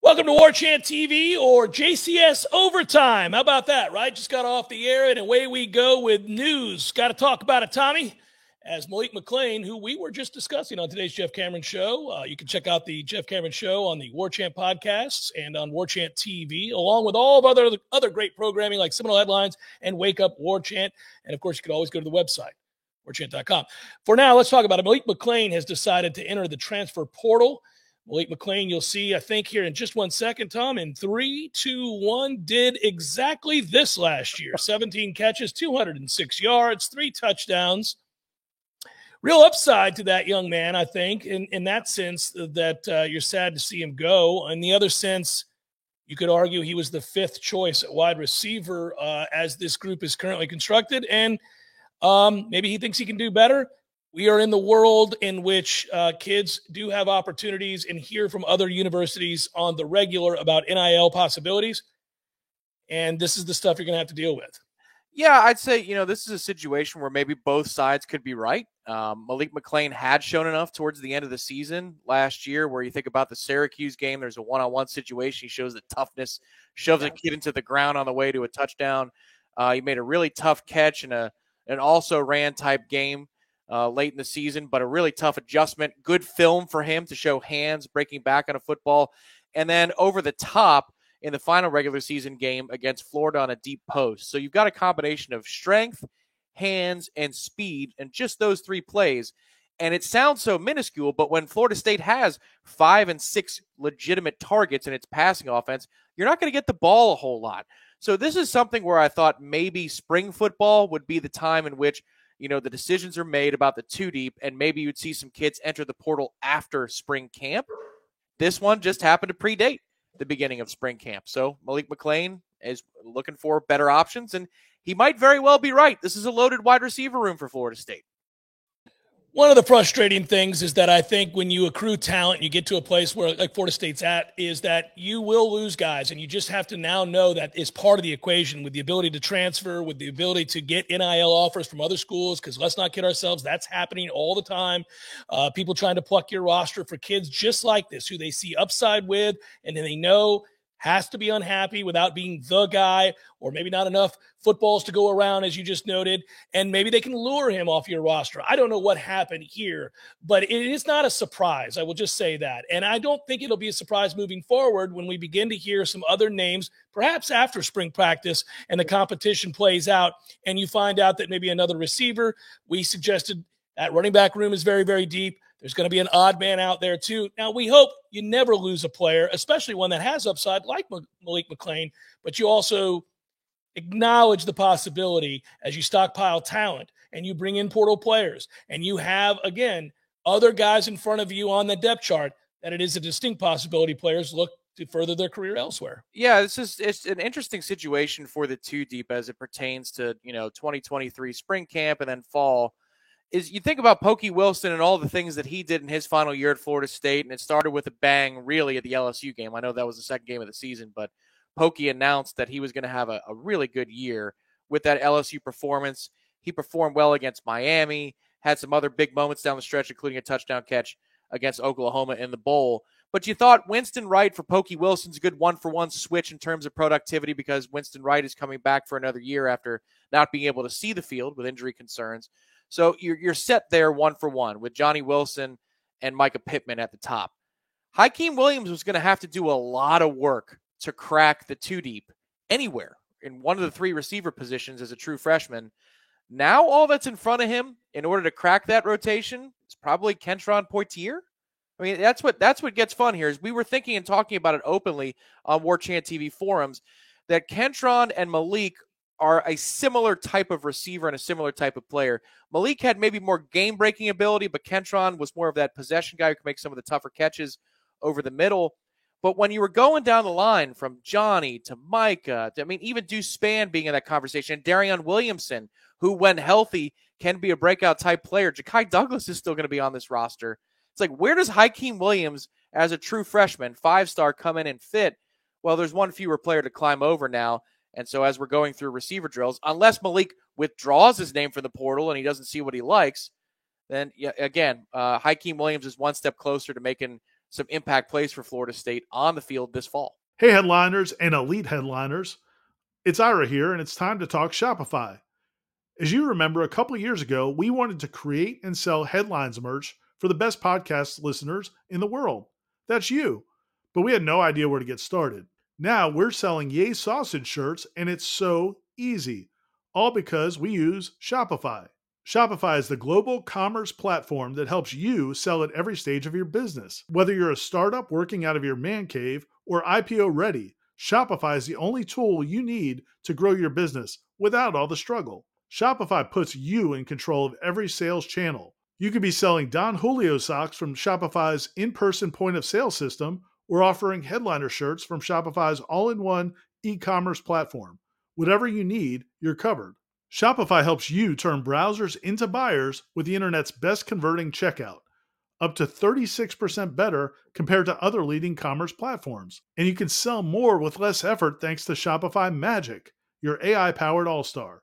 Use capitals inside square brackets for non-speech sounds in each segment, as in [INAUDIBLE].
Welcome to War Chant TV or JCS Overtime. How about that, right? Just got off the air and away we go with news. Got to talk about it, Tommy. As Malik McClain, who we were just discussing on today's Jeff Cameron show. Uh, you can check out the Jeff Cameron show on the War Chant podcasts and on War Chant TV, along with all of other other great programming like Seminole Headlines and Wake Up War Chant. And of course, you can always go to the website, warchant.com. For now, let's talk about it. Malik McClain has decided to enter the transfer portal. Malik McClain, you'll see, I think, here in just one second, Tom, in three, two, one, did exactly this last year [LAUGHS] 17 catches, 206 yards, three touchdowns. Real upside to that young man, I think, in, in that sense that uh, you're sad to see him go. In the other sense, you could argue he was the fifth choice at wide receiver uh, as this group is currently constructed. And um, maybe he thinks he can do better we are in the world in which uh, kids do have opportunities and hear from other universities on the regular about NIL possibilities. And this is the stuff you're going to have to deal with. Yeah, I'd say, you know, this is a situation where maybe both sides could be right. Um, Malik McClain had shown enough towards the end of the season last year where you think about the Syracuse game, there's a one on one situation. He shows the toughness, shoves a kid into the ground on the way to a touchdown. Uh, he made a really tough catch in a an also ran type game uh, late in the season, but a really tough adjustment. Good film for him to show hands breaking back on a football. And then over the top in the final regular season game against Florida on a deep post. So you've got a combination of strength, hands, and speed, and just those three plays. And it sounds so minuscule, but when Florida State has five and six legitimate targets in its passing offense, you're not going to get the ball a whole lot. So this is something where I thought maybe spring football would be the time in which you know, the decisions are made about the two deep, and maybe you'd see some kids enter the portal after spring camp. This one just happened to predate the beginning of spring camp. So Malik McClain is looking for better options, and he might very well be right. This is a loaded wide receiver room for Florida State. One of the frustrating things is that I think when you accrue talent, you get to a place where, like Florida State's at, is that you will lose guys, and you just have to now know that is part of the equation with the ability to transfer, with the ability to get NIL offers from other schools. Because let's not kid ourselves, that's happening all the time. Uh, people trying to pluck your roster for kids just like this, who they see upside with, and then they know has to be unhappy without being the guy, or maybe not enough footballs to go around, as you just noted, and maybe they can lure him off your roster. I don't know what happened here, but it is not a surprise. I will just say that. And I don't think it'll be a surprise moving forward when we begin to hear some other names, perhaps after spring practice and the competition plays out, and you find out that maybe another receiver, we suggested that running back room is very, very deep. There's going to be an odd man out there too. Now we hope you never lose a player, especially one that has upside like Malik McClain, but you also acknowledge the possibility as you stockpile talent and you bring in portal players and you have again other guys in front of you on the depth chart that it is a distinct possibility players look to further their career elsewhere. Yeah, this is it's an interesting situation for the two deep as it pertains to, you know, 2023 spring camp and then fall is you think about Pokey Wilson and all the things that he did in his final year at Florida State, and it started with a bang, really, at the LSU game. I know that was the second game of the season, but Pokey announced that he was going to have a, a, really good year with that LSU performance. He performed well against Miami, had some other big moments down the stretch, including a touchdown catch against Oklahoma in the bowl. But you thought Winston Wright for Pokey Wilson's a good one for one switch in terms of productivity because Winston Wright is coming back for another year after not being able to see the field with injury concerns. So you're, you're set there one for one with Johnny Wilson and Mycah Pittman at the top. Hykeem Williams was going to have to do a lot of work to crack the two deep anywhere in one of the three receiver positions as a true freshman. Now, all that's in front of him in order to crack that rotation is probably Kentron Poitier. I mean, that's what that's what gets fun here. Is we were thinking and talking about it openly on War Chant TV forums that Kentron and Malik are a similar type of receiver and a similar type of player. Malik had maybe more game breaking ability, but Kentron was more of that possession guy who could make some of the tougher catches over the middle. But when you were going down the line from Johnny to Mycah, to, I mean, even Deuce Spann being in that conversation, and Darion Williamson, who, when healthy, can be a breakout type player. Ja'Khi Douglas is still going to be on this roster. It's like, where does Hykeem Williams, as a true freshman, five star, come in and fit? Well, there's one fewer player to climb over now. And so as we're going through receiver drills, unless Malik withdraws his name from the portal and he doesn't see what he likes, then yeah, again, uh, Hykeem Williams is one step closer to making some impact plays for Florida State on the field this fall. Hey, headliners and elite headliners. It's Ira here, and it's time to talk Shopify. As you remember, a couple years ago, we wanted to create and sell headlines merch for the best podcast listeners in the world. That's you. But we had no idea where to get started. Now we're selling Yay Sausage shirts, and it's so easy. All because we use Shopify. Shopify is the global commerce platform that helps you sell at every stage of your business. Whether you're a startup working out of your man cave or IPO ready, Shopify is the only tool you need to grow your business without all the struggle. Shopify puts you in control of every sales channel. You could be selling Don Julio socks from Shopify's in person point of sale system or offering headliner shirts from Shopify's all in one e commerce platform. Whatever you need, you're covered. Shopify helps you turn browsers into buyers with the internet's best converting checkout, up to 36% better compared to other leading commerce platforms. And you can sell more with less effort thanks to Shopify Magic, your AI powered all star.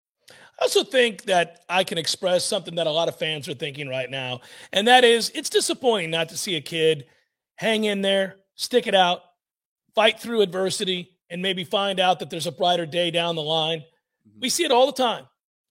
I also think that I can express something that a lot of fans are thinking right now, and that is it's disappointing not to see a kid hang in there, stick it out, fight through adversity, and maybe find out that there's a brighter day down the line. Mm-hmm. We see it all the time.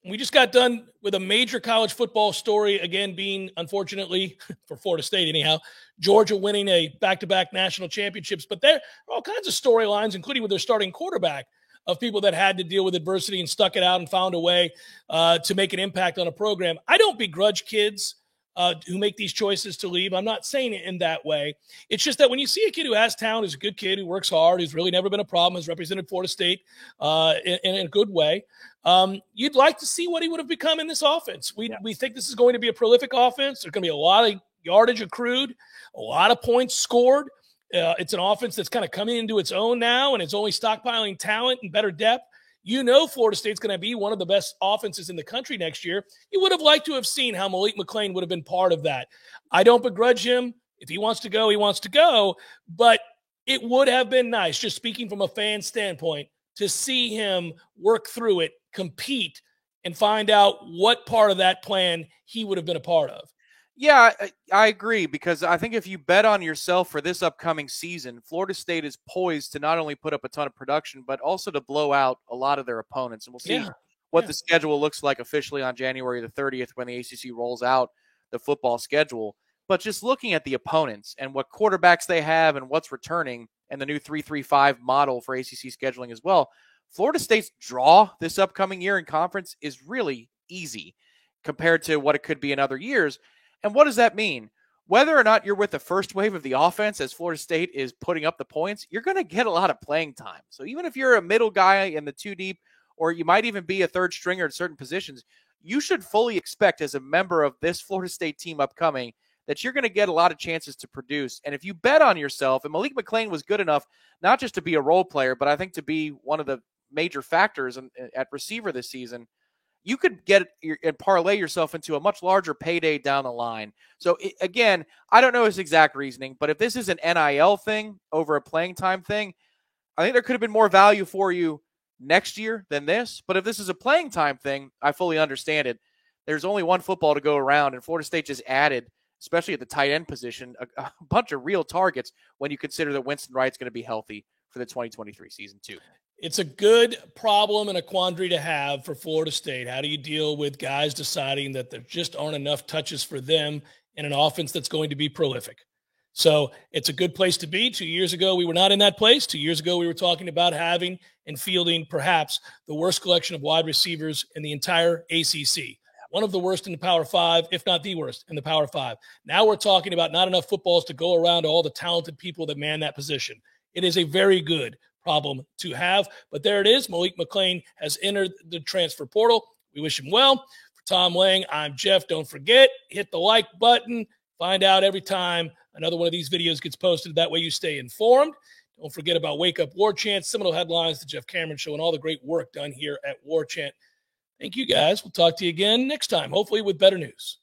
We just got done with a major college football story, again, being unfortunately [LAUGHS] for Florida State, anyhow, Georgia winning a back to back national championships. But there are all kinds of storylines, including with their starting quarterback, of people that had to deal with adversity and stuck it out and found a way uh, to make an impact on a program. I don't begrudge kids uh, who make these choices to leave. I'm not saying it in that way. It's just that when you see a kid who has talent, who's a good kid, who works hard, who's really never been a problem, has represented Florida State uh, in, in, a good way, um, you'd like to see what he would have become in this offense. We, yeah. we think this is going to be a prolific offense. There's going to be a lot of yardage accrued, a lot of points scored. Uh, it's an offense that's kind of coming into its own now, and it's only stockpiling talent and better depth you know Florida State's going to be one of the best offenses in the country next year. You would have liked to have seen how Malik McClain would have been part of that. I don't begrudge him. If he wants to go, he wants to go. But it would have been nice, just speaking from a fan standpoint, to see him work through it, compete, and find out what part of that plan he would have been a part of. Yeah, I, agree because I think if you bet on yourself for this upcoming season, Florida State is poised to not only put up a ton of production, but also to blow out a lot of their opponents. And we'll see yeah. what yeah. the schedule looks like officially on January the 30th when the ACC rolls out the football schedule. But just looking at the opponents and what quarterbacks they have and what's returning and the new 335 model for ACC scheduling as well, Florida State's draw this upcoming year in conference is really easy compared to what it could be in other years. And what does that mean? Whether or not you're with the first wave of the offense as Florida State is putting up the points, you're going to get a lot of playing time. So even if you're a middle guy in the two deep, or you might even be a third stringer at certain positions, you should fully expect as a member of this Florida State team upcoming that you're going to get a lot of chances to produce. And if you bet on yourself, and Malik McClain was good enough not just to be a role player, but I think to be one of the major factors in, at receiver this season. You could get your, and parlay yourself into a much larger payday down the line. So it, again, I don't know his exact reasoning, but if this is an NIL thing over a playing time thing, I think there could have been more value for you next year than this. But if this is a playing time thing, I fully understand it. There's only one football to go around, and Florida State just added, especially at the tight end position, a, a bunch of real targets when you consider that Winston Wright's going to be healthy for the 2023 season too. It's a good problem and a quandary to have for Florida State. How do you deal with guys deciding that there just aren't enough touches for them in an offense that's going to be prolific? So it's a good place to be. Two years ago, we were not in that place. Two years ago, we were talking about having and fielding perhaps the worst collection of wide receivers in the entire ACC. One of the worst in the Power Five, if not the worst in the Power Five. Now we're talking about not enough footballs to go around to all the talented people that man that position. It is a very good problem to have. But there it is. Malik McClain has entered the transfer portal. We wish him well. For Tom Lang, I'm Jeff. Don't forget, hit the like button. Find out every time another one of these videos gets posted. That way you stay informed. Don't forget about Wake Up War Chant, Seminole Headlines, the Jeff Cameron Show, and all the great work done here at War Chant. Thank you guys. We'll talk to you again next time, hopefully with better news.